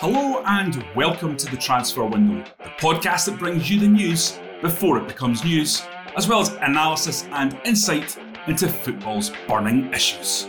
Hello and welcome to the Transfer Window, the podcast that brings you the news before it becomes news, as well as analysis and insight into football's burning issues.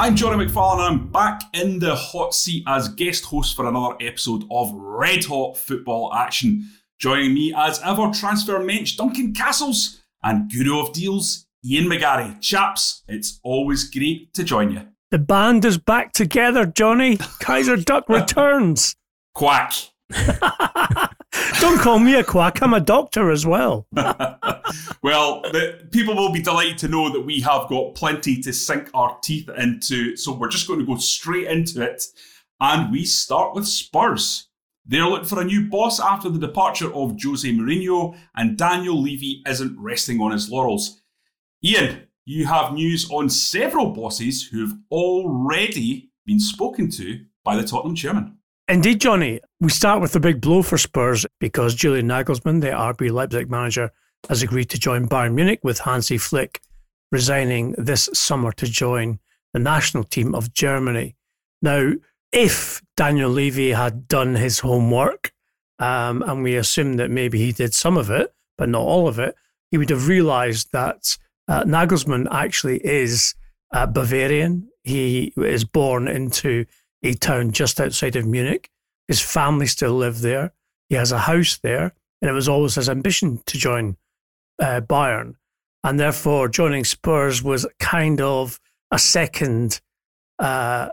I'm Jonny McFarlane and I'm back in the hot seat as guest host for another episode of Red Hot Football Action. Joining me as ever, transfer mensch Duncan Castles and guru of deals, Ian McGarry. Chaps, it's always great to join you. The band is back together, Jonny. Kaiser Duck returns. Quack. Don't call me a quack. I'm a doctor as well. well, the, people will be delighted to know that we have got plenty to sink our teeth into. So we're just going to go straight into it. And we start with Spurs. They're looking for a new boss after the departure of Jose Mourinho, and Daniel Levy isn't resting on his laurels. Ian, you have news on several bosses who've already been spoken to by the Tottenham chairman. Indeed, Jonny. We start with the big blow for Spurs because Julian Nagelsmann, the RB Leipzig manager, has agreed to join Bayern Munich with Hansi Flick resigning this summer to join the national team of Germany. Now, if Daniel Levy had done his homework, um, and we assume that maybe he did some of it, but not all of it, he would have realized that uh, Nagelsmann actually is uh, Bavarian. He is born into a town just outside of Munich. His family still live there. He has a house there, and it was always his ambition to join uh, Bayern. And therefore, joining Spurs was kind of a second uh,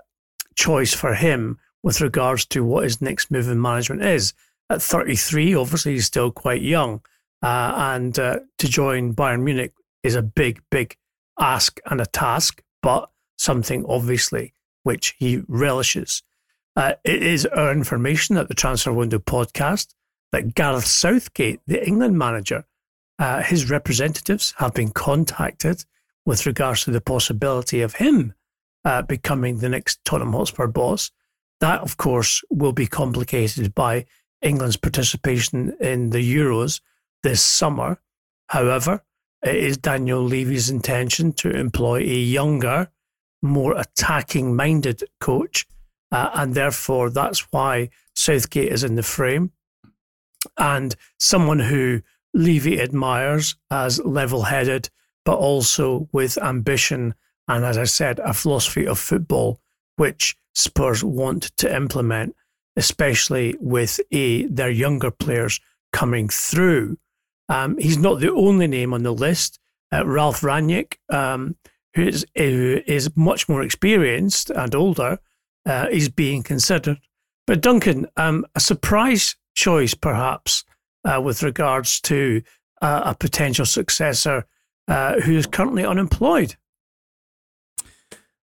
choice for him with regards to what his next move in management is. At 33, obviously, he's still quite young. Uh, and uh, to join Bayern Munich is a big, big ask and a task, but something obviously which he relishes. Uh, it is our information at the Transfer Window podcast that Gareth Southgate, the England manager, uh, his representatives have been contacted with regards to the possibility of him uh, becoming the next Tottenham Hotspur boss. That, of course, will be complicated by England's participation in the Euros this summer. However, it is Daniel Levy's intention to employ a younger, more attacking minded coach. Uh, and therefore, that's why Southgate is in the frame. And someone who Levy admires as level headed, but also with ambition and as I said, a philosophy of football which Spurs want to implement, especially with a their younger players coming through. Um, he's not the only name on the list. Uh, Ralf Rangnick, um, who is, who is much more experienced and older, uh, is being considered. But Duncan, um, a surprise choice perhaps uh, with regards to uh, a potential successor uh, who is currently unemployed.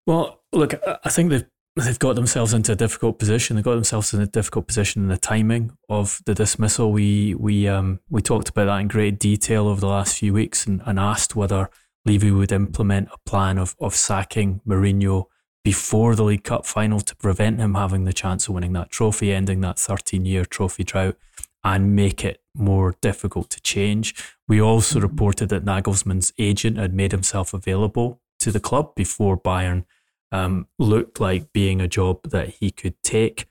Well, look, I think they've they've got themselves into a difficult position. They got themselves in a difficult position in the timing of the dismissal. We we um we talked about that in great detail over the last few weeks and, and asked whether Levy would implement a plan of of sacking Mourinho before the League Cup final to prevent him having the chance of winning that trophy, ending that 13 year trophy drought, and make it more difficult to change. We also mm-hmm. reported that Nagelsmann's agent had made himself available to the club before Bayern um, looked like being a job that he could take.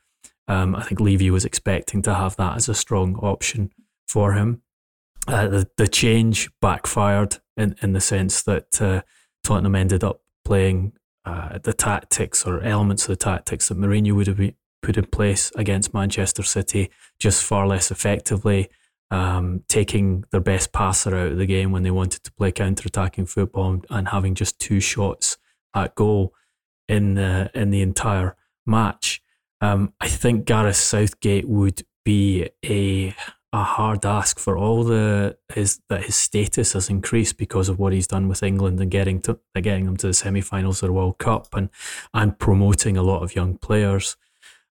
Um, I think Levy was expecting to have that as a strong option for him. Uh, the, the change backfired in, in the sense that uh, Tottenham ended up playing uh, the tactics or elements of the tactics that Mourinho would have put in place against Manchester City just far less effectively, um, taking their best passer out of the game when they wanted to play counter attacking football and having just two shots at goal in the in the entire match. Um, I think Gareth Southgate would be a a hard ask for all the his that his status has increased because of what he's done with England and getting to getting them to the semi-finals of the World Cup and and promoting a lot of young players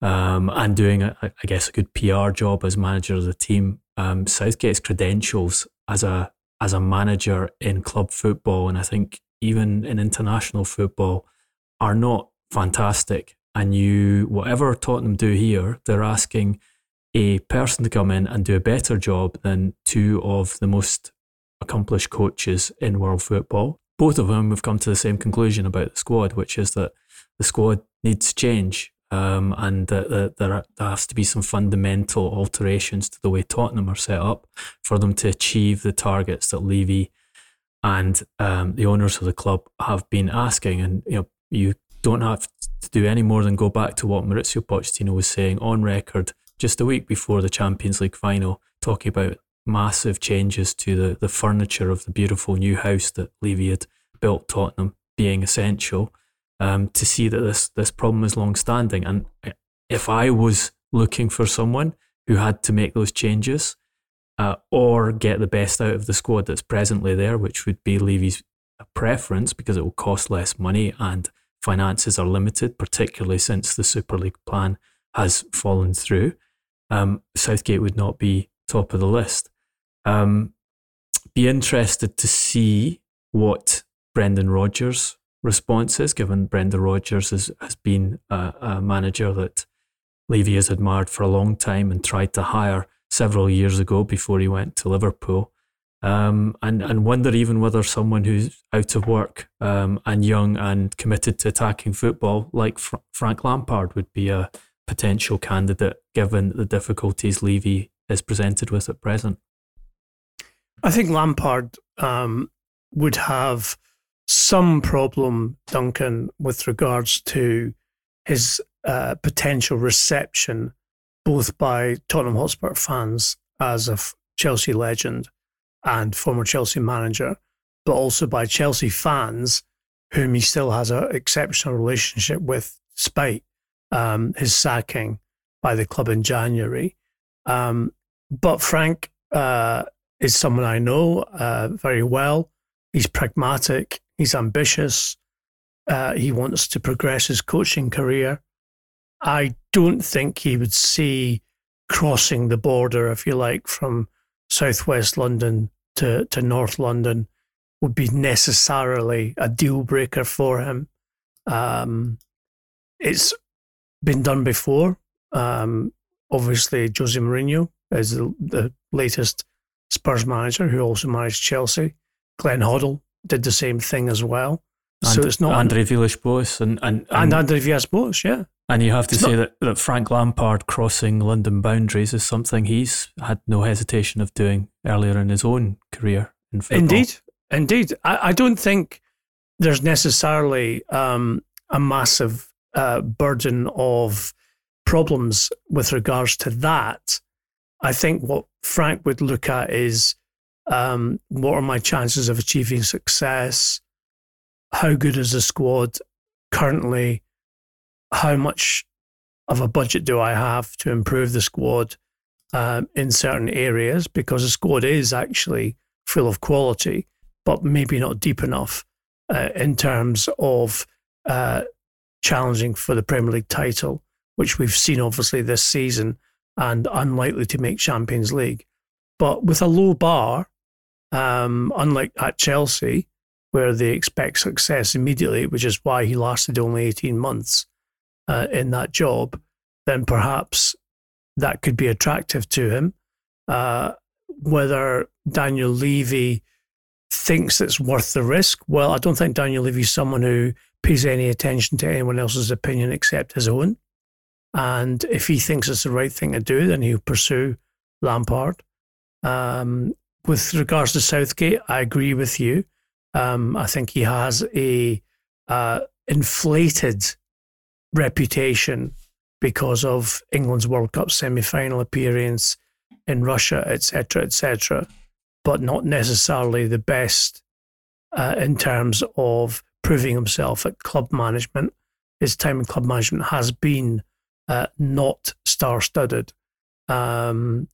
um, and doing a, I guess a good PR job as manager of the team. Um, Southgate's credentials as a as a manager in club football and I think even in international football are not fantastic. And you whatever Tottenham do here, they're asking a person to come in and do a better job than two of the most accomplished coaches in world football. Both of them have come to the same conclusion about the squad, which is that the squad needs change um, and that, that there, there has to be some fundamental alterations to the way Tottenham are set up for them to achieve the targets that Levy and um, the owners of the club have been asking. And you know, you don't have to do any more than go back to what Mauricio Pochettino was saying on record just a week before the Champions League final, talking about massive changes to the, the furniture of the beautiful new house that Levy had built Tottenham being essential um, to see that this this problem is long standing. And if I was looking for someone who had to make those changes uh, or get the best out of the squad that's presently there, which would be Levy's preference because it will cost less money and finances are limited, particularly since the Super League plan has fallen through um, Southgate would not be top of the list. Um, be interested to see what Brendan Rodgers' response is, given Brendan Rodgers has, has been a, a manager that Levy has admired for a long time and tried to hire several years ago before he went to Liverpool. Um, and and wonder even whether someone who's out of work um, and young and committed to attacking football, like Fr- Frank Lampard, would be a potential candidate given the difficulties Levy is presented with at present? I think Lampard um, would have some problem, Duncan, with regards to his uh, potential reception, both by Tottenham Hotspur fans as a Chelsea legend and former Chelsea manager, but also by Chelsea fans, whom he still has an exceptional relationship with, despite um, his sacking by the club in January. Um, but Frank uh, is someone I know uh, very well. He's pragmatic, he's ambitious, uh, he wants to progress his coaching career. I don't think he would see crossing the border, if you like, from southwest London to, to North London would be necessarily a deal breaker for him. Um, it's been done before. Um, obviously, Jose Mourinho is the, the, latest Spurs manager who also managed Chelsea. Glenn Hoddle did the same thing as well. And, so it's not Andre Villas-Boas and and, and, and Andre Villas-Boas, yeah. And you have to it's say not, that, that Frank Lampard crossing London boundaries is something he's had no hesitation of doing earlier in his own career in football. Indeed, indeed. I, I don't think there's necessarily um, a massive uh, burden of problems with regards to that. I think what Frank would look at is um, what are my chances of achieving success? How good is the squad currently? How much of a budget do I have to improve the squad um, in certain areas? Because the squad is actually full of quality, but maybe not deep enough uh, in terms of uh, challenging for the Premier League title, which we've seen obviously this season and unlikely to make Champions League. But with a low bar, um, unlike at Chelsea, where they expect success immediately, which is why he lasted only 18 months uh, in that job, then perhaps that could be attractive to him. Uh, whether Daniel Levy thinks it's worth the risk, well, I don't think Daniel Levy is someone who pays any attention to anyone else's opinion except his own. And if he thinks it's the right thing to do, then he'll pursue Lampard. Um, with regards to Southgate, I agree with you. Um, I think he has a uh, inflated reputation because of England's World Cup semi-final appearance in Russia, etc., etc., but not necessarily the best uh, in terms of proving himself at club management. His time in club management has been uh, not star studded. Um,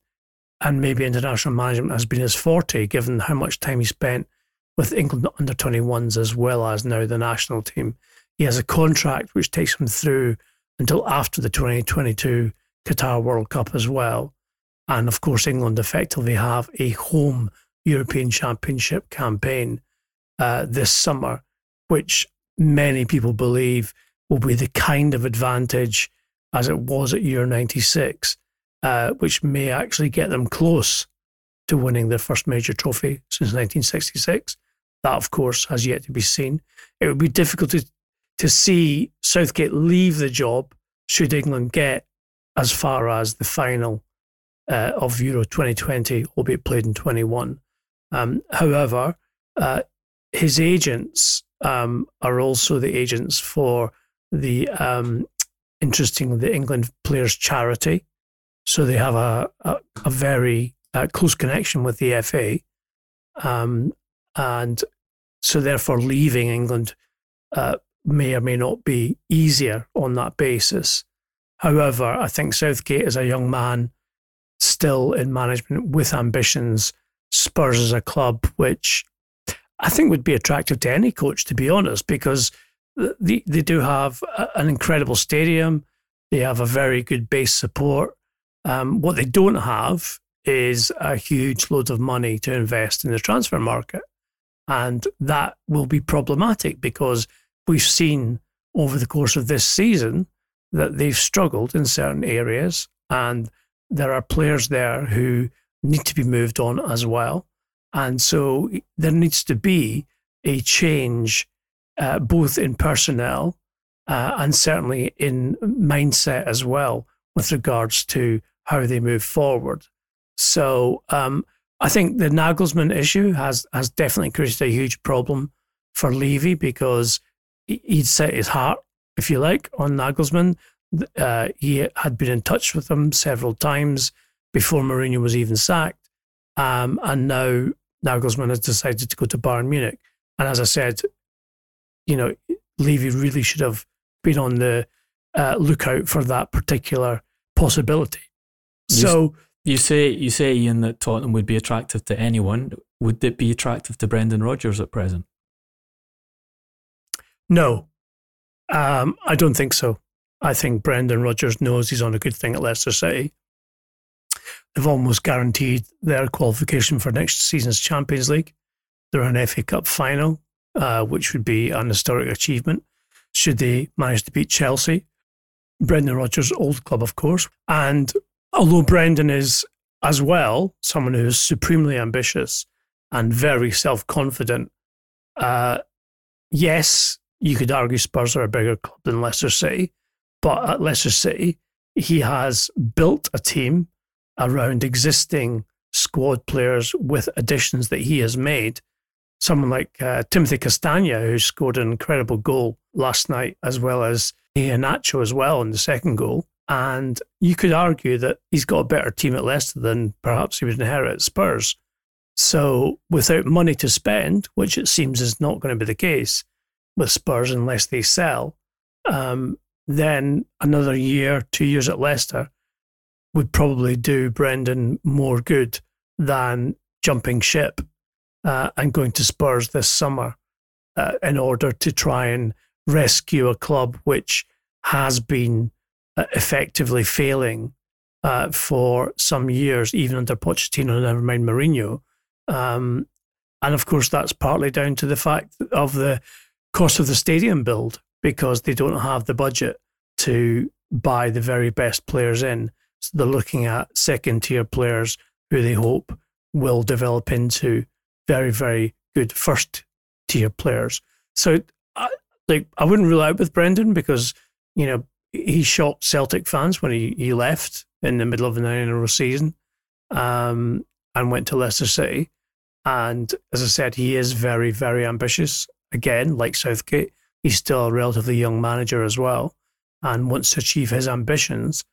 and maybe international management has been his forte, given how much time he spent with England under 21s as well as now the national team. He has a contract which takes him through until after the 2022 Qatar World Cup as well. And of course, England effectively have a home European Championship campaign uh, this summer, which many people believe will be the kind of advantage as it was at year 96, uh, which may actually get them close to winning their first major trophy since 1966. That, of course, has yet to be seen. It would be difficult to, to see Southgate leave the job should England get as far as the final uh, of Euro 2020, albeit played in 21. Um, however, uh, his agents um, are also the agents for the um, interesting the England Players Charity. So they have a a, a very uh, close connection with the FA, um, and so therefore leaving England uh, may or may not be easier on that basis. However, I think Southgate is a young man still in management with ambitions. Spurs as a club, which I think would be attractive to any coach, to be honest, because they, they do have an incredible stadium. They have a very good base support. Um, what they don't have is a huge load of money to invest in the transfer market. And that will be problematic because we've seen over the course of this season that they've struggled in certain areas. And there are players there who need to be moved on as well. And so there needs to be a change, uh, both in personnel uh, and certainly in mindset as well, with regards to how they move forward. So um, I think the Nagelsmann issue has has definitely created a huge problem for Levy because he'd set his heart, if you like, on Nagelsmann. Uh, he had been in touch with him several times before Mourinho was even sacked, um, and now Nagelsmann has decided to go to Bayern Munich. And as I said, you know, Levy really should have been on the uh, lookout for that particular possibility. You, so you say you say Ian that Tottenham would be attractive to anyone. Would it be attractive to Brendan Rodgers at present? No, um, I don't think so. I think Brendan Rodgers knows he's on a good thing at Leicester City they've almost guaranteed their qualification for next season's Champions League. They're an FA Cup final, uh, which would be an historic achievement should they manage to beat Chelsea. Brendan Rodgers' old club, of course. And although Brendan is, as well, someone who is supremely ambitious and very self confident, uh, yes, you could argue Spurs are a bigger club than Leicester City. But at Leicester City, he has built a team around existing squad players with additions that he has made. Someone like uh, Timothy Castagne, who scored an incredible goal last night, as well as Iheanacho as well in the second goal. And you could argue that he's got a better team at Leicester than perhaps he would inherit at Spurs. So, without money to spend, which it seems is not going to be the case with Spurs unless they sell, um, then another year, two years at Leicester, would probably do Brendan more good than jumping ship uh, and going to Spurs this summer uh, in order to try and rescue a club which has been effectively failing uh, for some years, even under Pochettino, never mind Mourinho. Um, and of course, that's partly down to the fact of the cost of the stadium build because they don't have the budget to buy the very best players in so they're looking at second tier players who they hope will develop into very, very good first tier players. So, I, like, I wouldn't rule out with Brendan because, you know, he shot Celtic fans when he, he left in the middle of the nine in a row season um, and went to Leicester City. And as I said, he is very, very ambitious. Again, like Southgate, he's still a relatively young manager as well and wants to achieve his ambitions.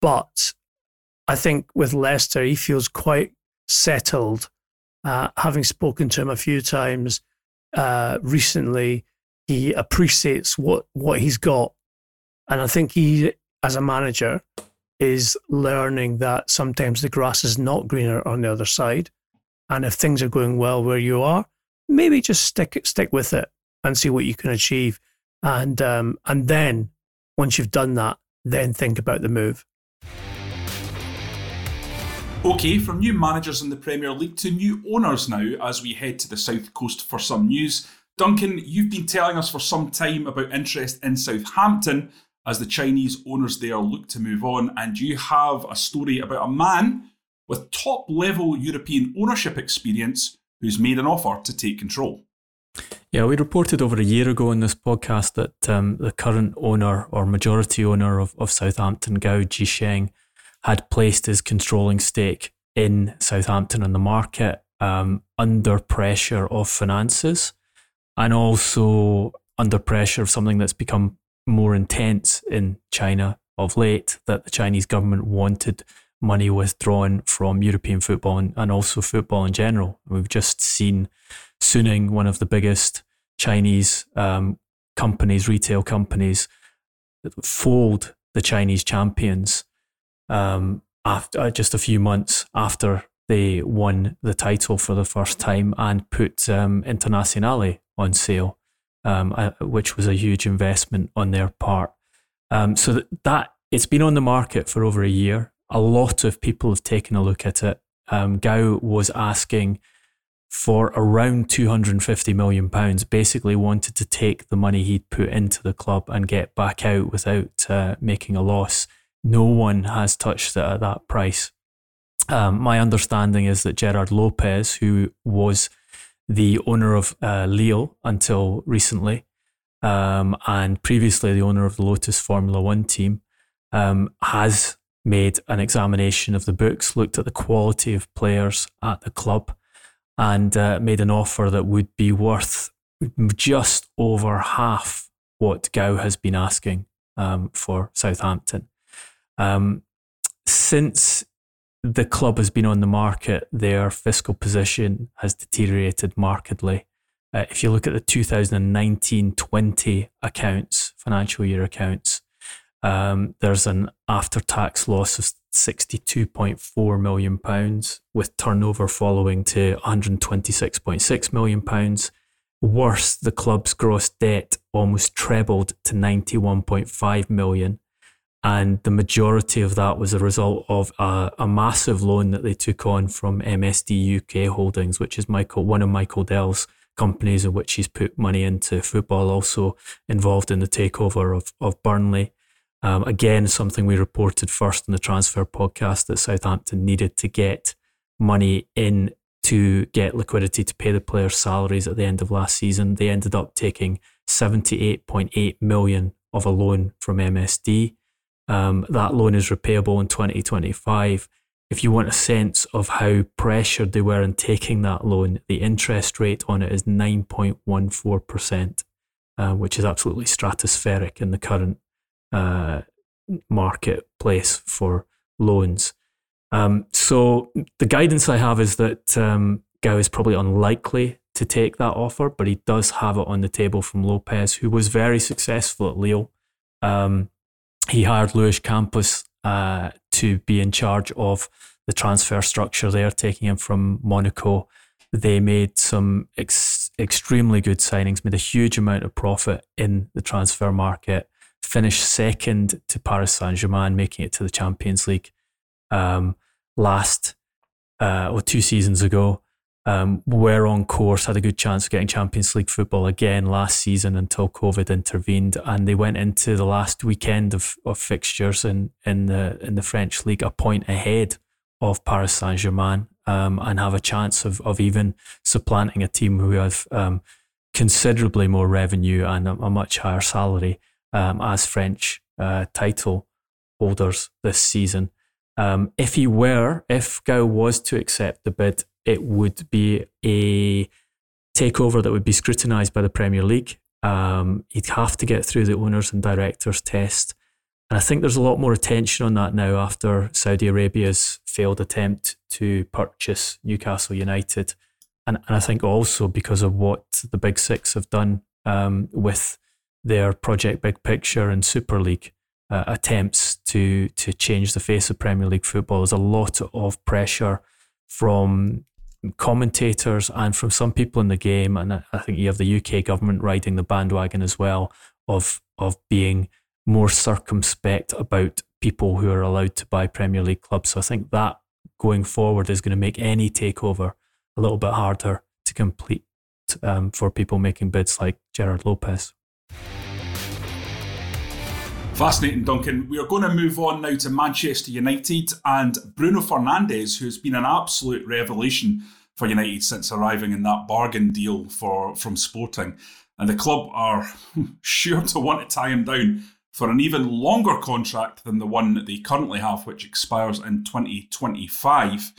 But I think with Leicester, he feels quite settled. Uh, having spoken to him a few times uh, recently, he appreciates what, what he's got. And I think he, as a manager, is learning that sometimes the grass is not greener on the other side. And if things are going well where you are, maybe just stick stick with it and see what you can achieve. And um, and then once you've done that, then think about the move. Okay, from new managers in the Premier League to new owners now as we head to the South Coast for some news. Duncan, you've been telling us for some time about interest in Southampton as the Chinese owners there look to move on, and you have a story about a man with top level European ownership experience who's made an offer to take control. Yeah, we reported over a year ago in this podcast that um, the current owner or majority owner of, of Southampton, Gao Jisheng, had placed his controlling stake in Southampton on the market um, under pressure of finances and also under pressure of something that's become more intense in China of late that the Chinese government wanted money withdrawn from European football and, and also football in general. We've just seen Suning, one of the biggest Chinese um, companies, retail companies, fold the Chinese champions um, after uh, just a few months after they won the title for the first time and put um, Internazionale on sale, um, uh, which was a huge investment on their part. Um, so that, that it's been on the market for over a year. A lot of people have taken a look at it. Um, Gao was asking for around 250 million pounds basically wanted to take the money he'd put into the club and get back out without uh, making a loss no one has touched it at that price. Um, my understanding is that Gerard Lopez, who was the owner of uh, Lille until recently, um, and previously the owner of the Lotus Formula One team, um, has made an examination of the books, looked at the quality of players at the club, and uh, made an offer that would be worth just over half what Gao has been asking um, for Southampton. Um, since the club has been on the market, their fiscal position has deteriorated markedly. Uh, if you look at the 2019 20 accounts, financial year accounts, um, there's an after tax loss of £62.4 million, with turnover following to £126.6 million. Worse, the club's gross debt almost trebled to £91.5 million and the majority of that was a result of a, a, massive loan that they took on from MSD UK Holdings, which is Michael one of Michael Dell's companies in which he's put money into football, also involved in the takeover of, of Burnley. Um, again, something we reported first in the transfer podcast that Southampton needed to get money in to get liquidity to pay the players' salaries at the end of last season. They ended up taking 78.8 million of a loan from MSD. Um, that loan is repayable in 2025. If you want a sense of how pressured they were in taking that loan, the interest rate on it is 9.14%, uh, which is absolutely stratospheric in the current uh, marketplace for loans. Um, so the guidance I have is that um, Gao is probably unlikely to take that offer, but he does have it on the table from Lopez, who was very successful at Lille. Um, he hired Luis Campos uh, to be in charge of the transfer structure there, taking him from Monaco. They made some ex- extremely good signings, made a huge amount of profit in the transfer market, finished second to Paris Saint Germain, making it to the Champions League um, last, uh, or two seasons ago um, were on course, had a good chance of getting Champions League football again last season until COVID intervened, and they went into the last weekend of, of fixtures in, in the in the French league a point ahead of Paris Saint Germain, um, and have a chance of of even supplanting a team who have um, considerably more revenue and a, a much higher salary um, as French uh, title holders this season. Um, if he were, if Gao was to accept the bid, it would be a takeover that would be scrutinised by the Premier League. Um, he'd have to get through the owners and directors test. And I think there's a lot more attention on that now after Saudi Arabia's failed attempt to purchase Newcastle United. And, and I think also because of what the Big Six have done um, with their Project Big Picture and Super League uh, attempts to to change the face of Premier League football. There's a lot of pressure from commentators and from some people in the game, and I think you have the UK government riding the bandwagon as well of of being more circumspect about people who are allowed to buy Premier League clubs. So I think that going forward is going to make any takeover a little bit harder to complete um, for people making bids like Gerard Lopez. Fascinating, Duncan. We are going to move on now to Manchester United and Bruno Fernandes, who's been an absolute revelation for United since arriving in that bargain deal for from Sporting. And the club are sure to want to tie him down for an even longer contract than the one that they currently have, which expires in 2025.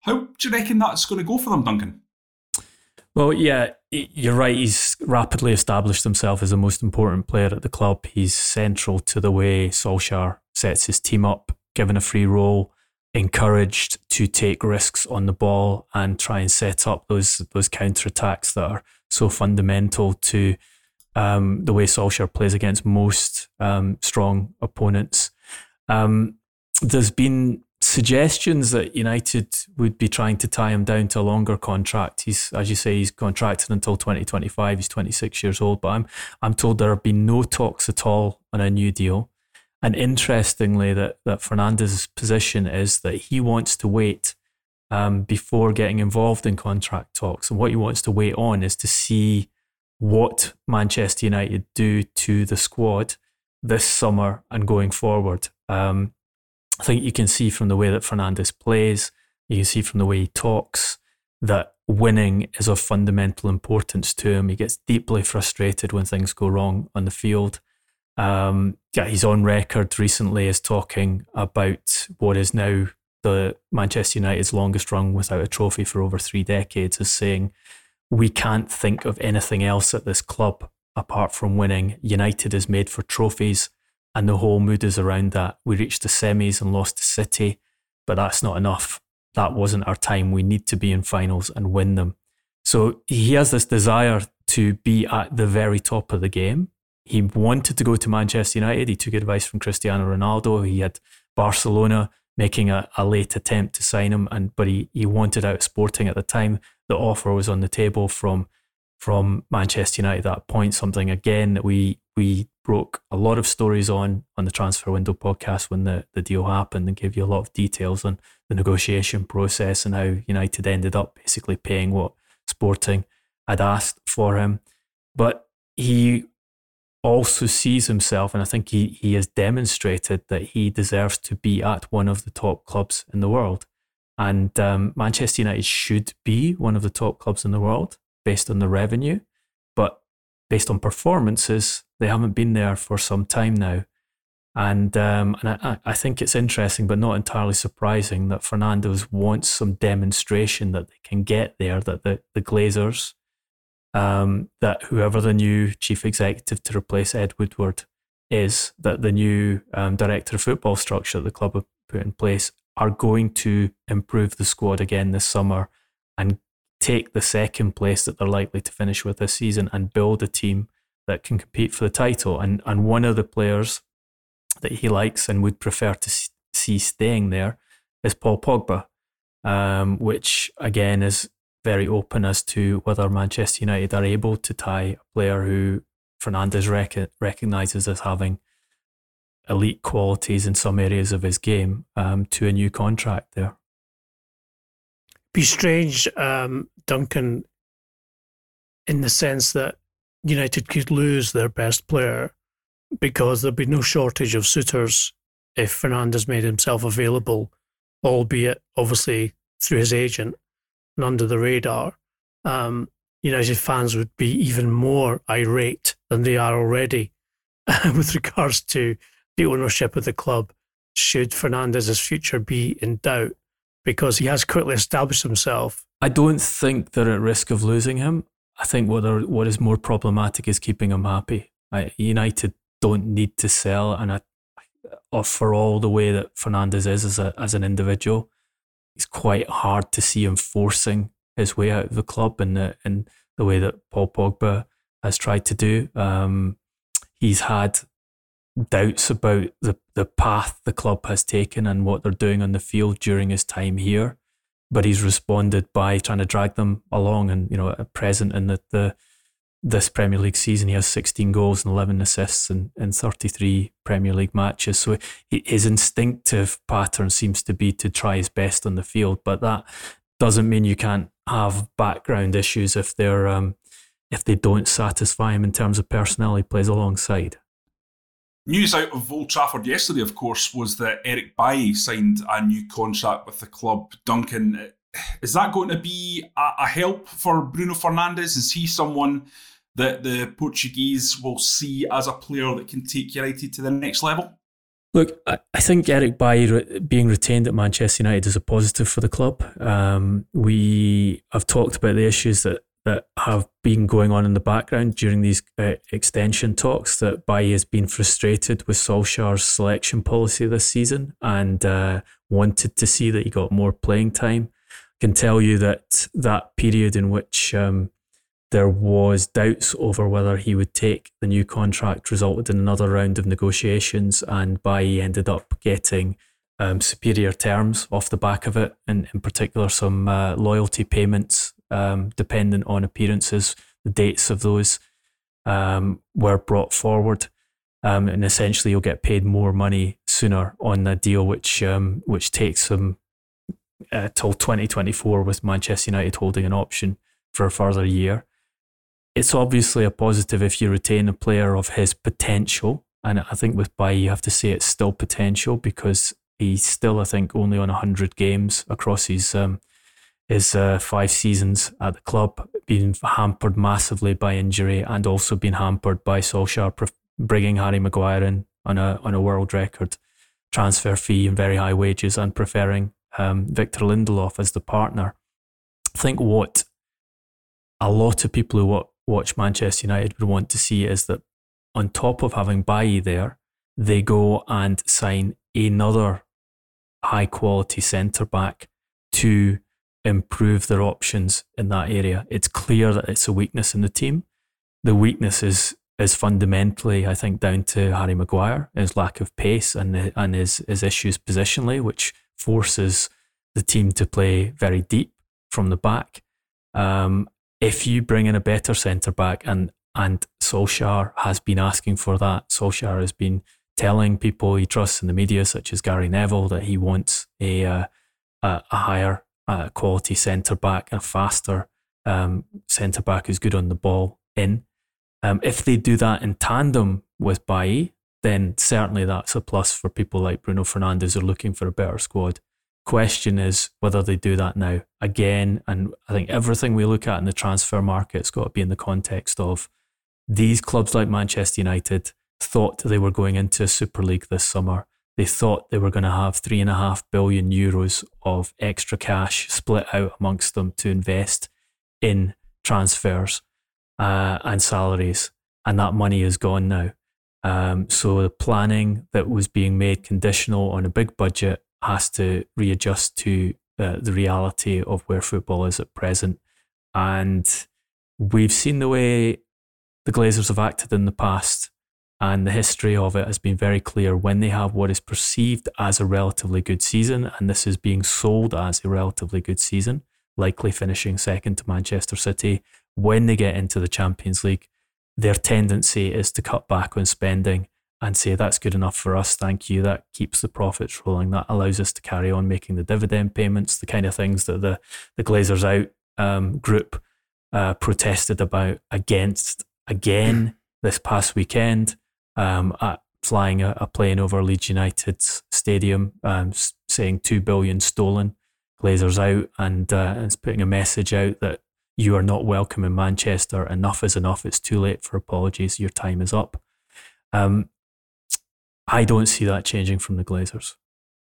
How do you reckon that's going to go for them, Duncan? Well, yeah, you're right. He's rapidly established himself as the most important player at the club. He's central to the way Solskjaer sets his team up, given a free role, encouraged to take risks on the ball and try and set up those those counter attacks that are so fundamental to um, the way Solskjaer plays against most um, strong opponents. Um, there's been suggestions that United would be trying to tie him down to a longer contract. He's, as you say, he's contracted until 2025. He's 26 years old, but I'm I'm told there have been no talks at all on a new deal. And interestingly, that that Fernandes' position is that he wants to wait um, before getting involved in contract talks, and what he wants to wait on is to see what Manchester United do to the squad this summer and going forward. Um, I think you can see from the way that Fernandes plays, you can see from the way he talks that winning is of fundamental importance to him. He gets deeply frustrated when things go wrong on the field. Um, yeah, he's on record recently as talking about what is now the Manchester United's longest run without a trophy for over three decades, as saying, We can't think of anything else at this club apart from winning. United is made for trophies and the whole mood is around that. We reached the semis and lost to City, but that's not enough. That wasn't our time. We need to be in finals and win them. So he has this desire to be at the very top of the game. He wanted to go to Manchester United. He took advice from Cristiano Ronaldo. He had Barcelona making a, a late attempt to sign him, and but he, he wanted out Sporting at the time. The offer was on the table from from Manchester United at that point, something again that we we broke a lot of stories on on the transfer window podcast when the, the deal happened and gave you a lot of details on the negotiation process and how United ended up basically paying what Sporting had asked for him. But he also sees himself, and I think he, he has demonstrated that he deserves to be at one of the top clubs in the world. And um, Manchester United should be one of the top clubs in the world based on the revenue. But based on performances, they haven't been there for some time now. And, um, and I, I think it's interesting, but not entirely surprising, that Fernandes wants some demonstration that they can get there, that the, the Glazers, um, that whoever the new chief executive to replace Ed Woodward is, that the new um, director of football structure the club have put in place are going to improve the squad again this summer and take the second place that they're likely to finish with this season and build a team that can compete for the title. And and one of the players that he likes and would prefer to see staying there is Paul Pogba, um, which again is very open as to whether Manchester United are able to tie a player who Fernandes rec- recognises as having elite qualities in some areas of his game um, to a new contract there. Be strange, um, Duncan, in the sense that United could lose their best player because there'd be no shortage of suitors if Fernandes made himself available, albeit obviously through his agent and under the radar. Um, United fans would be even more irate than they are already with regards to the ownership of the club should Fernandes's future be in doubt because he has quickly established himself. I don't think they're at risk of losing him. I think what are, what is more problematic is keeping him happy. I, United don't need to sell, and I, for all the way that Fernandes is as a as an individual, it's quite hard to see him forcing his way out of the club in the in the way that Paul Pogba has tried to do. Um, he's had doubts about the, the path the club has taken and what they're doing on the field during his time here. But he's responded by trying to drag them along. And, you know, present in the, the this Premier League season, he has 16 goals and 11 assists in, in 33 Premier League matches. So his instinctive pattern seems to be to try his best on the field. But that doesn't mean you can't have background issues if they're um, if they don't satisfy him in terms of personnel he plays alongside. News out of Old Trafford yesterday, of course, was that Eric Bailly signed a new contract with the club. Duncan, is that going to be a, a help for Bruno Fernandes? Is he someone that the Portuguese will see as a player that can take United to the next level? Look, I think Eric Bailly being retained at Manchester United is a positive for the club. Um, we have talked about the issues that that have been going on in the background during these uh, extension talks that Bailly has been frustrated with Solskjaer's selection policy this season and uh, wanted to see that he got more playing time. Can tell you that that period in which um, there was doubts over whether he would take the new contract resulted in another round of negotiations and Bailly ended up getting um, superior terms off the back of it, and in particular some uh, loyalty payments um, dependent on appearances. The dates of those um, were brought forward, um, and essentially you'll get paid more money sooner on the deal, which um, which takes them uh, till 2024, with Manchester United holding an option for a further year. It's obviously a positive if you retain a player of his potential, and I think with Bailly you have to say it's still potential because he's still, I think, only on 100 games across his um, his uh, five seasons at the club, being hampered massively by injury and also been hampered by Solskjaer bringing Harry Maguire in on a on a world record transfer fee and very high wages and preferring um, Victor Lindelof as the partner. I think what a lot of people who watch Manchester United would want to see is that on top of having Bailly there, they go and sign another high quality centre back to improve their options in that area. It's clear that it's a weakness in the team. The weakness is is fundamentally, I think, down to Harry Maguire, his lack of pace and and his his issues positionally, which forces the team to play very deep from the back. Um, if you bring in a better centre back, and and Solskjaer has been asking for that, Solskjaer has been telling people he trusts in the media, such as Gary Neville, that he wants a uh, a, higher uh, quality centre back, a faster um, centre back who's good on the ball in. Um, if they do that in tandem with Bailly, then certainly that's a plus for people like Bruno Fernandes who are looking for a better squad. Question is whether they do that now again. And I think everything we look at in the transfer market's got to be in the context of these clubs like Manchester United thought they were going into a Super League this summer they thought they were going to have three and a half billion euros of extra cash split out amongst them to invest in transfers uh, and salaries, and that money is gone now. Um, so the planning that was being made conditional on a big budget has to readjust to uh, the reality of where football is at present. And we've seen the way the Glazers have acted in the past and the history of it has been very clear when they have what is perceived as a relatively good season, and this is being sold as a relatively good season, likely finishing second to Manchester City. When they get into the Champions League, their tendency is to cut back on spending and say, that's good enough for us, thank you. That keeps the profits rolling. That allows us to carry on making the dividend payments, the kind of things that the, the Glazers Out um, group uh, protested about against again this past weekend um, at flying a, a, plane over Leeds United's stadium, um, saying two billion stolen, Glazers out, and uh, it's putting a message out that you are not welcome in Manchester. Enough is enough. It's too late for apologies. Your time is up. Um, I don't see that changing from the Glazers.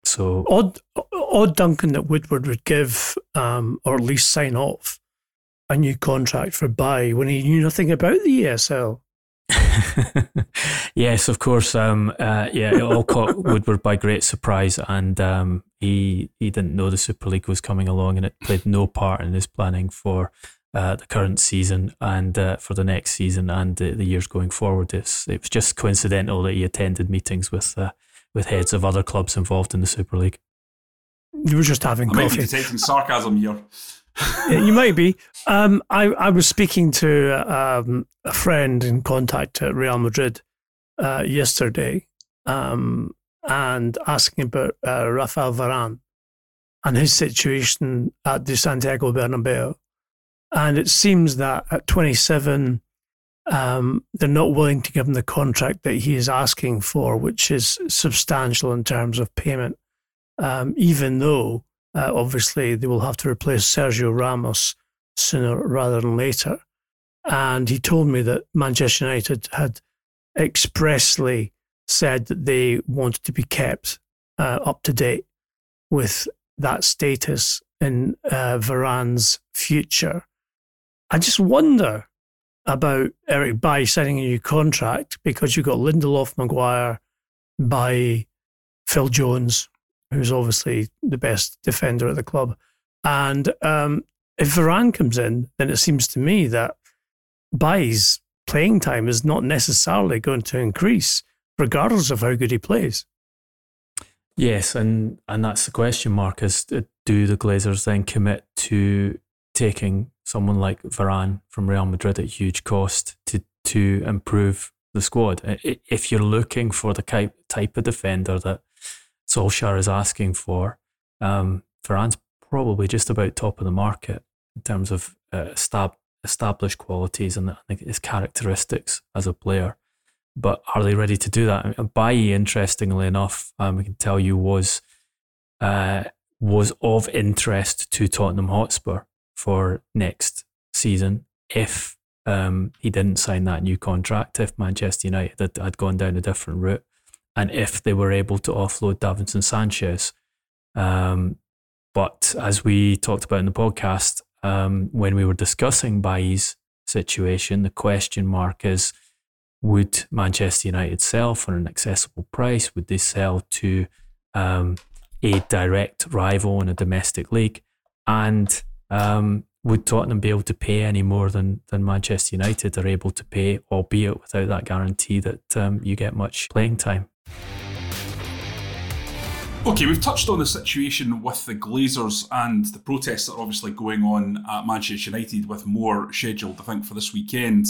So odd, odd Duncan that Woodward would give, um, or at least sign off, a new contract for Bailly when he knew nothing about the ESL. yes, of course. Um, uh, yeah, it all caught Woodward by great surprise, and um, he he didn't know the Super League was coming along, and it played no part in his planning for uh, the current season and uh, for the next season and the, the years going forward. It's, it was just coincidental that he attended meetings with uh, with heads of other clubs involved in the Super League. You were just having I coffee. might be detecting sarcasm here. yeah, you might be. Um, I, I was speaking to um, a friend in contact at Real Madrid uh, yesterday um, and asking about uh, Rafael Varane and his situation at the Santiago Bernabeu. And it seems that at 27, um, they're not willing to give him the contract that he is asking for, which is substantial in terms of payment, um, even though uh, obviously they will have to replace Sergio Ramos sooner rather than later. And he told me that Manchester United had expressly said that they wanted to be kept uh, up to date with that status in uh, Varane's future. I just wonder about Eric Bailly signing a new contract because you've got Lindelof, Maguire, by Phil Jones, who's obviously the best defender at the club. And um, if Varane comes in, then it seems to me that Bailly's playing time is not necessarily going to increase, regardless of how good he plays. Yes, and and that's the question mark: is do the Glazers then commit to taking someone like Varane from Real Madrid at huge cost to to improve the squad? If you're looking for the type type of defender that Solskjaer is asking for, um, Varane's probably just about top of the market in terms of uh, stab, established qualities and I his characteristics as a player. But are they ready to do that? Bailly, interestingly enough, um, we can tell you was uh, was of interest to Tottenham Hotspur for next season if um, he didn't sign that new contract, if Manchester United had, had gone down a different route, and if they were able to offload Davinson Sanchez. Um, but as we talked about in the podcast, um, when we were discussing Bailly's situation, the question mark is would Manchester United sell for an accessible price? Would they sell to um, a direct rival in a domestic league? And um, would Tottenham be able to pay any more than, than Manchester United are able to pay, albeit without that guarantee that um, you get much playing time? Okay, we've touched on the situation with the Glazers and the protests that are obviously going on at Manchester United, with more scheduled, I think, for this weekend.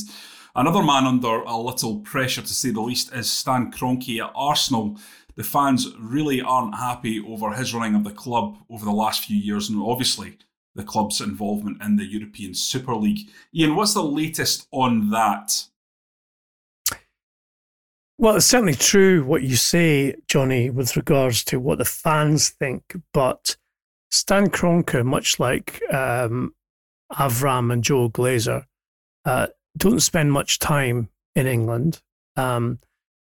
Another man under a little pressure, to say the least, is Stan Kroenke at Arsenal. The fans really aren't happy over his running of the club over the last few years, and obviously the club's involvement in the European Super League. Ian, what's the latest on that? Well, it's certainly true what you say, Jonny, with regards to what the fans think. But Stan Kroenke, much like um, Avram and Joel Glazer, uh, don't spend much time in England, um,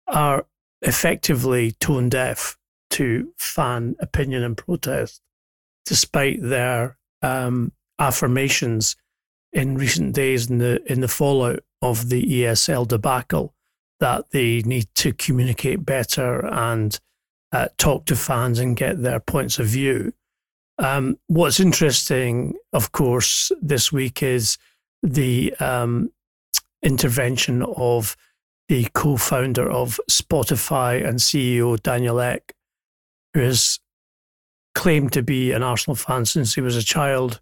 are effectively tone deaf to fan opinion and protest, despite their um, affirmations in recent days in the in the fallout of the ESL debacle that they need to communicate better and uh, talk to fans and get their points of view. Um, what's interesting, of course, this week is the um, intervention of the co founder of Spotify and CEO Daniel Ek, who has claimed to be an Arsenal fan since he was a child,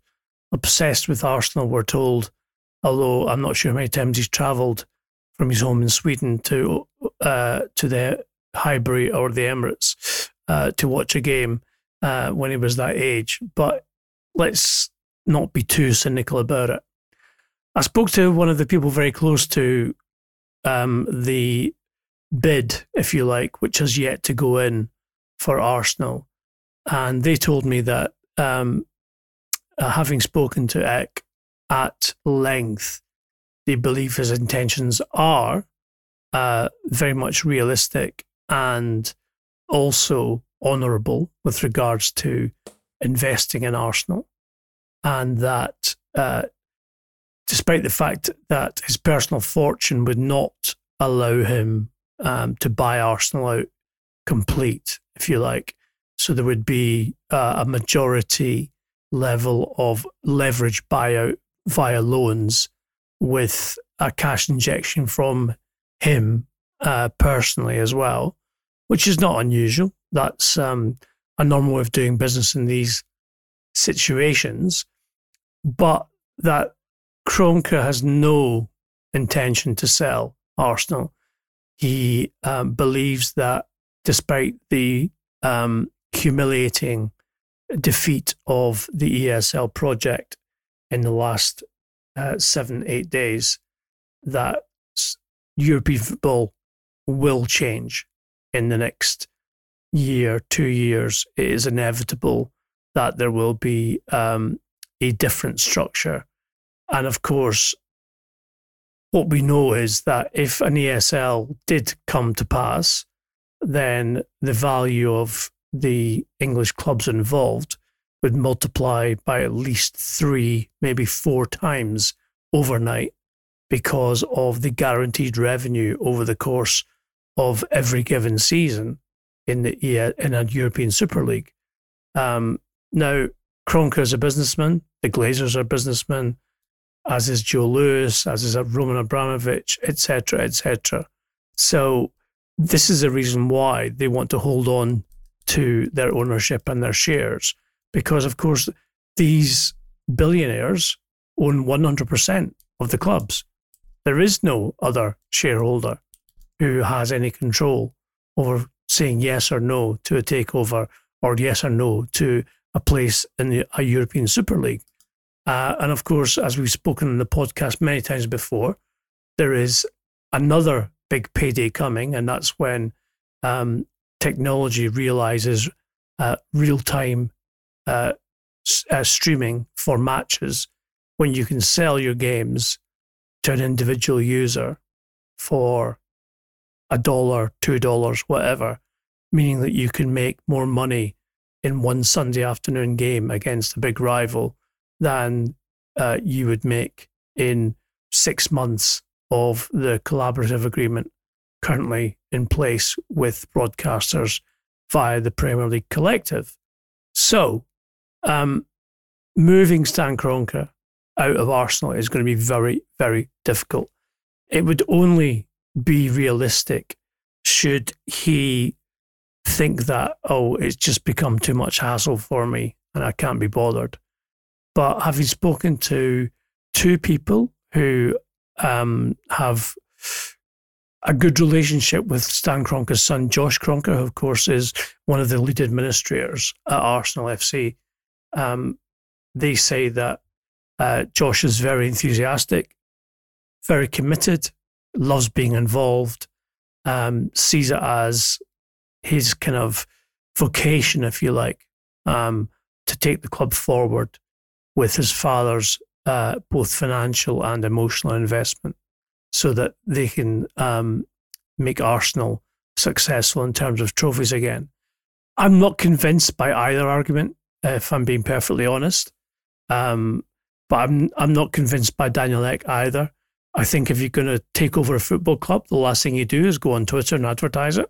obsessed with Arsenal, we're told, although I'm not sure how many times he's travelled from his home in Sweden to uh, to the Highbury or the Emirates uh, to watch a game uh, when he was that age. But let's not be too cynical about it. I spoke to one of the people very close to um, the bid, if you like, which has yet to go in for Arsenal, and they told me that um, uh, having spoken to Ek at length they believe his intentions are uh, very much realistic and also honourable with regards to investing in Arsenal, and that uh, despite the fact that his personal fortune would not allow him um, to buy Arsenal out complete, if you like, so there would be uh, a majority level of leverage buyout via loans with a cash injection from him uh, personally as well, which is not unusual. That's um, a normal way of doing business in these situations. But that Kroenke has no intention to sell Arsenal. He um, believes that despite the um, humiliating defeat of the ESL project in the last uh, seven, eight days, that European football will change in the next year, two years. It is inevitable that there will be um, a different structure. And of course, what we know is that if an ESL did come to pass, then the value of the English clubs involved would multiply by at least three, maybe four times overnight because of the guaranteed revenue over the course of every given season in the in a European Super League. Um, now, Kroenke is a businessman. The Glazers are businessmen, as is Joe Lewis, as is Roman Abramovich, etc., etc. So this is a reason why they want to hold on to their ownership and their shares, because of course these billionaires own 100% of the clubs. There is no other shareholder who has any control over saying yes or no to a takeover or yes or no to a place in the, a European Super League. Uh, and of course, as we've spoken in the podcast many times before, there is another big payday coming, and that's when um, technology realizes uh, real time uh, uh, streaming for matches when you can sell your games to an individual user for a dollar, two dollars, whatever, meaning that you can make more money in one Sunday afternoon game against a big rival than uh, you would make in six months of the collaborative agreement currently in place with broadcasters via the Premier League collective. So, um, moving Stan Kroenke out of Arsenal is going to be very, very difficult. It would only be realistic should he think that, oh, it's just become too much hassle for me and I can't be bothered. But having spoken to two people who um, have a good relationship with Stan Kroenke's son, Josh Kroenke, who, of course, is one of the lead administrators at Arsenal FC. Um, they say that uh, Josh is very enthusiastic, very committed, loves being involved, um, sees it as his kind of vocation, if you like, um, to take the club forward with his father's uh, both financial and emotional investment so that they can um, make Arsenal successful in terms of trophies again. I'm not convinced by either argument, if I'm being perfectly honest. Um, but I'm I'm not convinced by Daniel Ek either. I think if you're going to take over a football club, the last thing you do is go on Twitter and advertise it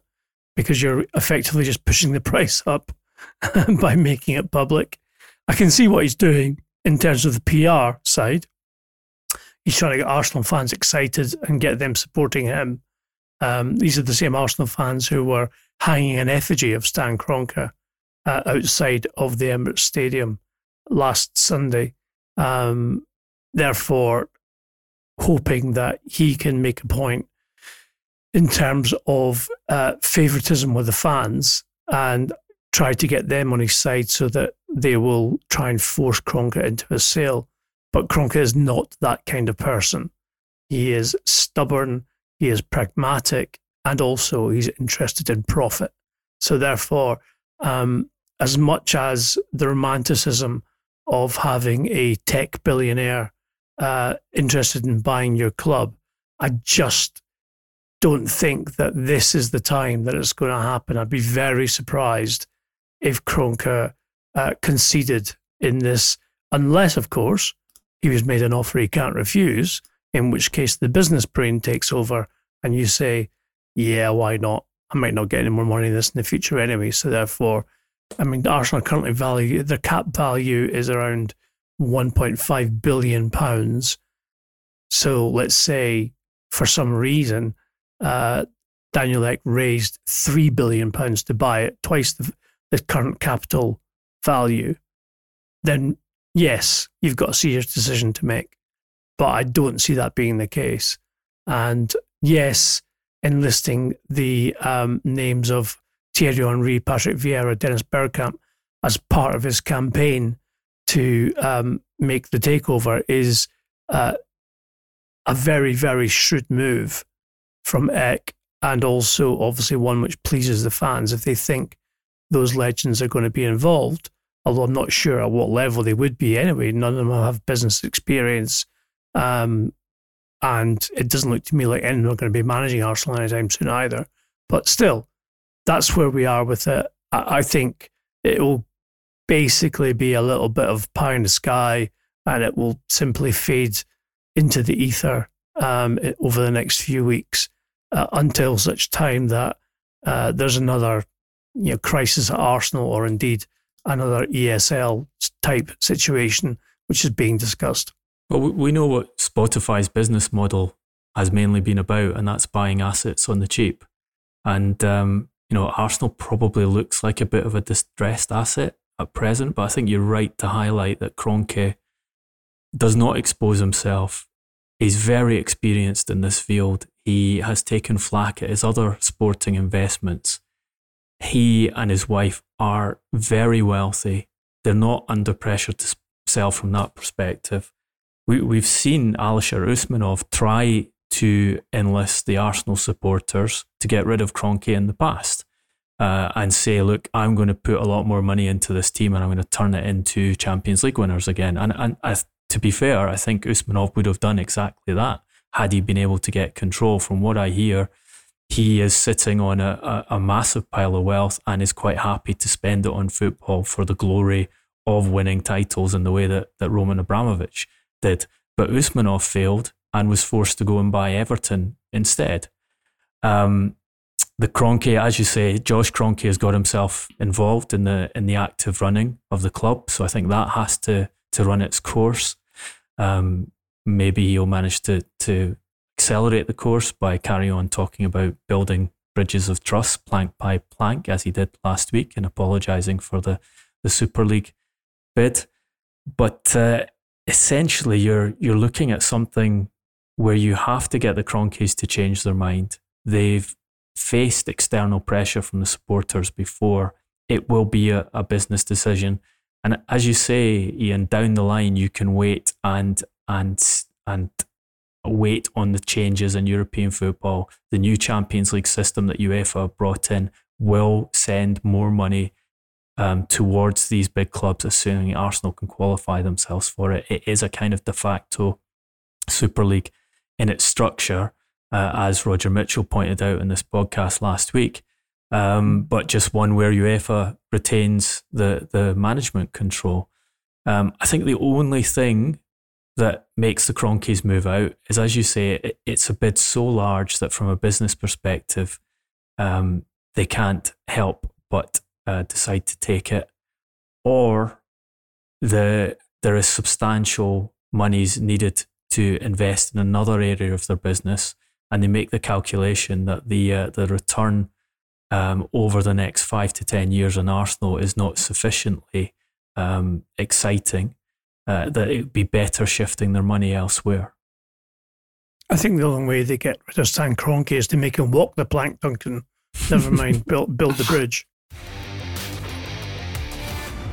because you're effectively just pushing the price up by making it public. I can see what he's doing in terms of the PR side. He's trying to get Arsenal fans excited and get them supporting him. Um, these are the same Arsenal fans who were hanging an effigy of Stan Kroenke uh, outside of the Emirates Stadium last Sunday. Um, therefore, hoping that he can make a point in terms of uh, favoritism with the fans and try to get them on his side so that they will try and force Kroenke into a sale. But Kroenke is not that kind of person. He is stubborn, he is pragmatic, and also he's interested in profit. So, therefore, um, as much as the romanticism of having a tech billionaire uh, interested in buying your club, I just don't think that this is the time that it's going to happen. I'd be very surprised if Kroenke uh, conceded in this, unless, of course, he was made an offer he can't refuse, in which case the business brain takes over and you say, yeah, why not? I might not get any more money in this in the future anyway. So therefore, I mean, Arsenal currently value, their cap value is around 1.5 billion pounds. So let's say for some reason, uh, Daniel Ek raised three billion pounds to buy it, twice the, the current capital value. Then yes, you've got a serious decision to make. But I don't see that being the case. And yes, enlisting the um, names of Thierry Henry, Patrick Vieira, Dennis Bergkamp as part of his campaign to um, make the takeover is uh, a very, very shrewd move from Ek, and also obviously one which pleases the fans if they think those legends are going to be involved. Although I'm not sure at what level they would be anyway. None of them have business experience. Um, and it doesn't look to me like anyone going to be managing Arsenal anytime soon either. But still, that's where we are with it. I, think it will basically be a little bit of pie in the sky and it will simply fade into the ether um, over the next few weeks uh, until such time that uh, there's another you know, crisis at Arsenal or indeed another ESL type situation which is being discussed. Well, we know what Spotify's business model has mainly been about, and that's buying assets on the cheap. And um, you know, Arsenal probably looks like a bit of a distressed asset at present, but I think you're right to highlight that Kroenke does not expose himself. He's very experienced in this field. He has taken flack at his other sporting investments. He and his wife are very wealthy. They're not under pressure to sell from that perspective. We, we've seen Alisher Usmanov try to enlist the Arsenal supporters to get rid of Kroenke in the past uh, and say, look, I'm going to put a lot more money into this team and I'm going to turn it into Champions League winners again. And, and to be fair, I think Usmanov would have done exactly that had he been able to get control. From what I hear, he is sitting on a, a, a massive pile of wealth and is quite happy to spend it on football for the glory of winning titles in the way that, that Roman Abramovich did. But Usmanov failed and was forced to go and buy Everton instead. Um, the Kroenke, as you say, Josh Kroenke has got himself involved in the in the active running of the club. So I think that has to to run its course. Um, maybe he'll manage to to accelerate the course by carrying on talking about building bridges of trust, plank by plank, as he did last week, and apologising for the the Super League bid. But uh, essentially, you're you're looking at something where you have to get the Kroenkes to change their mind. They've faced external pressure from the supporters before, it will be a, a business decision. And as you say, Ian, down the line you can wait and and and wait on the changes in European football. The new Champions League system that UEFA brought in will send more money um, towards these big clubs, assuming Arsenal can qualify themselves for it. It is a kind of de facto Super League in its structure uh, as Roger Mitchell pointed out in this podcast last week, um, but just one where UEFA retains the the management control. Um, I think the only thing that makes the Kroenkes move out is, as you say, it, it's a bid so large that from a business perspective, um, they can't help but uh, decide to take it, or the there is substantial monies needed to invest in another area of their business and they make the calculation that the uh, the return um, over the next five to ten years in Arsenal is not sufficiently um, exciting, uh, that it would be better shifting their money elsewhere. I think the only way they get rid of Stan Kroenke is to make him walk the plank, Duncan. Never mind, build build the bridge.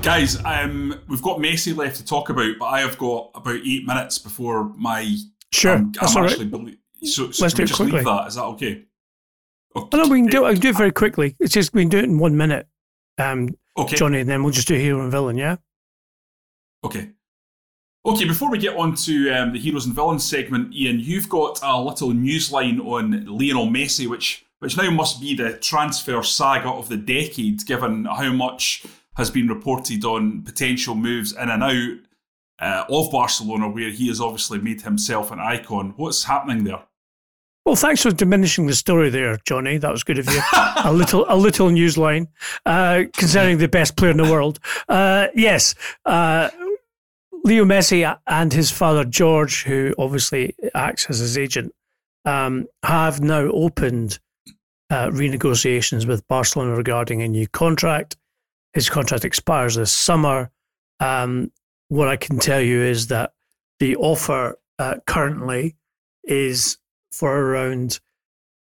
Guys, um, we've got Messi left to talk about, but I have got about eight minutes before my. Sure, um, that's I'm all right. Belie- so, so Let's do it quickly. That? Is that okay? okay. Oh, no, we can do it. I can do it very quickly. It's just we can do it in one minute, um, okay. Jonny, and then we'll just do hero and villain. Yeah. Okay. Okay, before we get on to um, the heroes and villains segment, Ian, you've got a little newsline on Lionel Messi, which which now must be the transfer saga of the decade, given how much has been reported on potential moves in and out uh, of Barcelona, where he has obviously made himself an icon. What's happening there? Well, thanks for diminishing the story there, Jonny. That was good of you. a little, a little news line uh, concerning the best player in the world. Uh, yes, uh, Leo Messi and his father George, who obviously acts as his agent, um, have now opened uh, renegotiations with Barcelona regarding a new contract. His contract expires this summer. Um, what I can tell you is that the offer uh, currently is for around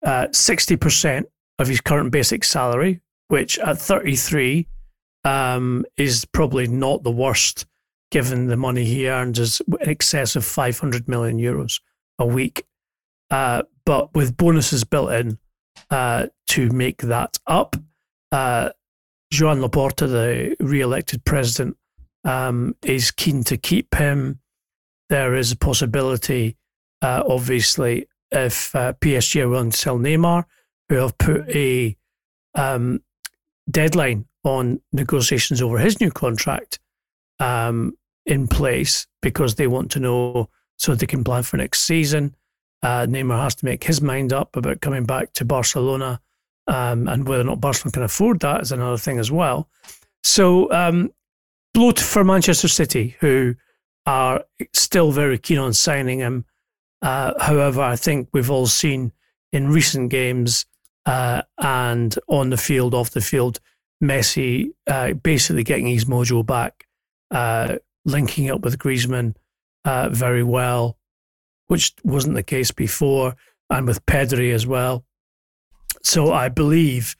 uh, 60% of his current basic salary, which at 33 um, is probably not the worst given the money he earns is in excess of 500 million euros a week. Uh, but with bonuses built in uh, to make that up, uh, Joan Laporta, the re-elected president, um, is keen to keep him. There is a possibility, uh, obviously, if uh, PSG are willing to sell Neymar, who have put a um, deadline on negotiations over his new contract um, in place because they want to know so they can plan for next season. Uh, Neymar has to make his mind up about coming back to Barcelona, um, and whether or not Barcelona can afford that is another thing as well. So, um, blow for Manchester City, who are still very keen on signing him. Uh, however, I think we've all seen in recent games uh, and on the field, off the field, Messi uh, basically getting his mojo back, uh, linking up with Griezmann uh, very well, which wasn't the case before, and with Pedri as well. So I believe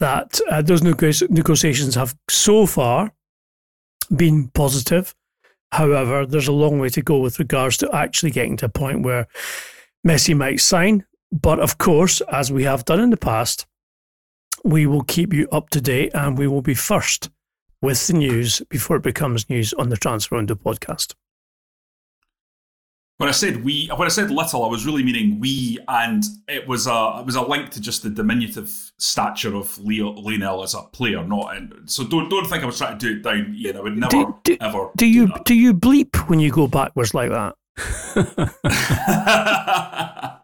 that uh, those negotiations have so far been positive. However, there's a long way to go with regards to actually getting to a point where Messi might sign. But of course, as we have done in the past, we will keep you up to date and we will be first with the news before it becomes news on the Transfer Window podcast. When I said we, when I said little, I was really meaning we, and it was a it was a link to just the diminutive stature of Leo Lionel as a player, not. And so don't don't think I was trying to do it down, Ian. I would never do, do, ever. Do you do, do you bleep when you go backwards like that?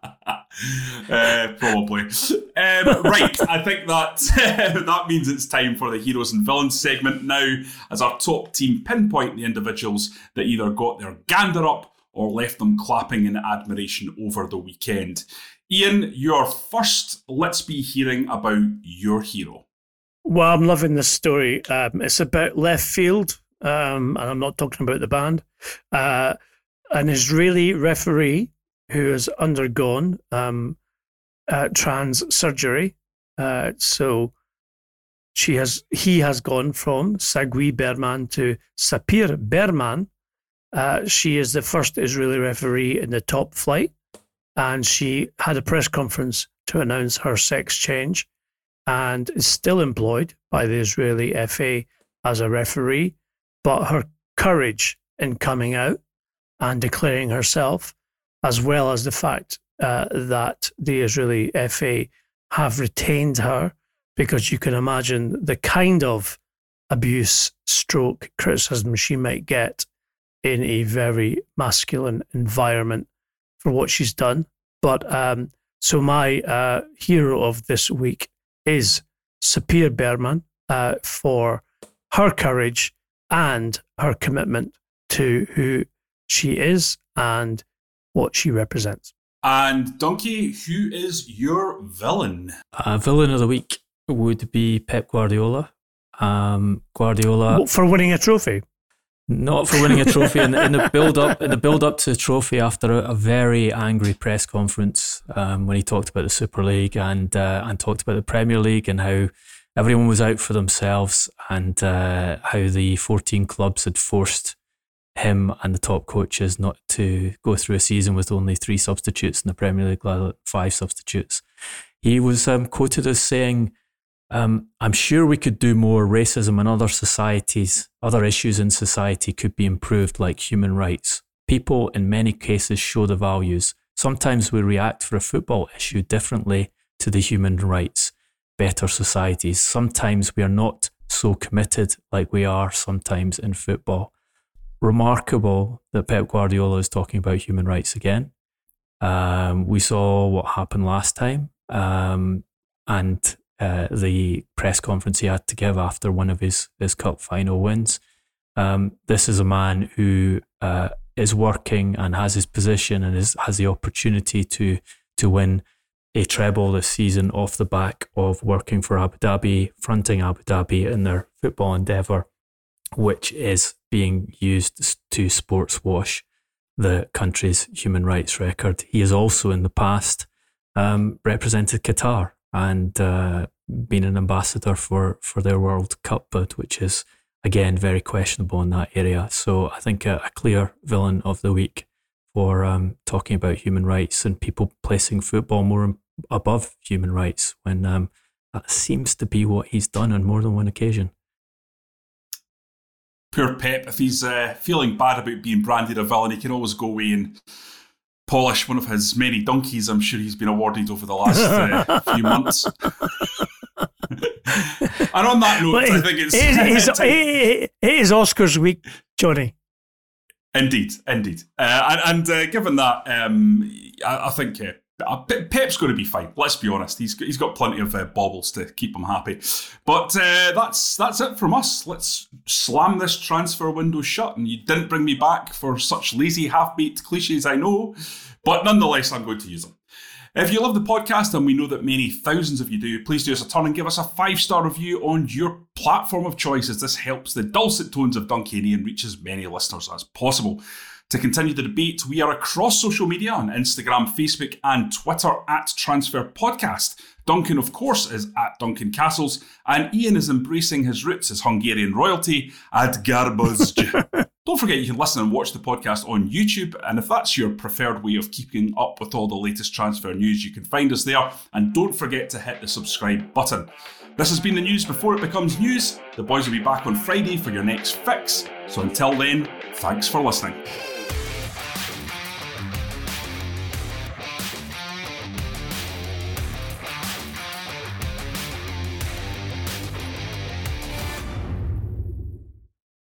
uh, probably. Um, right, I think that that means it's time for the heroes and villains segment now, as our top team pinpoint the individuals that either got their gander up or left them clapping in admiration over the weekend. Ian, you're first. Let's be hearing about your hero. Well, I'm loving this story. Um, it's about left field, um, and I'm not talking about the band. Uh, an Israeli referee who has undergone um, uh, trans surgery. Uh, so she has, he has gone from Sagui Berman to Sapir Berman. Uh, she is the first Israeli referee in the top flight, and she had a press conference to announce her sex change, and is still employed by the Israeli FA as a referee. But her courage in coming out and declaring herself as well as the fact uh, that the Israeli FA have retained her, because you can imagine the kind of abuse, stroke, criticism she might get in a very masculine environment for what she's done. But um, so my uh, hero of this week is Sapir Berman uh, for her courage and her commitment to who she is and what she represents. And Donkey, who is your villain? Uh, villain of the week would be Pep Guardiola. Um, Guardiola for winning a trophy. Not for winning a trophy in, in the build up in the build up to the trophy after a, a very angry press conference um, when he talked about the Super League and uh, and talked about the Premier League and how everyone was out for themselves and uh, how the 14 clubs had forced him and the top coaches not to go through a season with only three substitutes in the Premier League, five substitutes. He was um, quoted as saying, um, I'm sure we could do more. Racism and other societies, other issues in society could be improved, like human rights. People, in many cases, show the values. Sometimes we react for a football issue differently to the human rights, better societies. Sometimes we are not so committed like we are sometimes in football remarkable that Pep Guardiola is talking about human rights again. Um, we saw what happened last time um, and uh, the press conference he had to give after one of his, his cup final wins. Um, this is a man who uh, is working and has his position and is, has the opportunity to to win a treble this season off the back of working for Abu Dhabi, fronting Abu Dhabi in their football endeavour, which is being used to sports wash the country's human rights record. He has also in the past um, represented Qatar and uh, been an ambassador for, for their World Cup bid, which is again very questionable in that area. So I think a, a clear villain of the week for um, talking about human rights and people placing football more above human rights when um, that seems to be what he's done on more than one occasion. Poor Pep, if he's uh, feeling bad about being branded a villain, he can always go away and polish one of his many donkeys I'm sure he's been awarded over the last uh, few months. and on that note, I think it's. It is, it is Oscars week, Jonny. Indeed, indeed. Uh, and, and uh, given that, um, I, I, think uh, uh Pep's going to be fine. Let's be honest. He's he's got plenty of uh, baubles to keep him happy. But uh, that's that's it from us. Let's slam this transfer window shut. And you didn't bring me back for such lazy, half-baked cliches, I know, but nonetheless, I'm going to use them. If you love the podcast, and we know that many thousands of you do, please do us a turn and give us a five star review on your platform of choice, as this helps the dulcet tones of Dunkanian reach as many listeners as possible. To continue the debate, we are across social media on Instagram, Facebook, and Twitter at Transfer Podcast. Duncan, of course, is at Duncan Castles, and Ian is embracing his roots as Hungarian royalty at Garbuzj. Don't forget you can listen and watch the podcast on YouTube, and if that's your preferred way of keeping up with all the latest transfer news, you can find us there. And don't forget to hit the subscribe button. This has been the news before it becomes news. The boys will be back on Friday for your next fix. So until then, thanks for listening.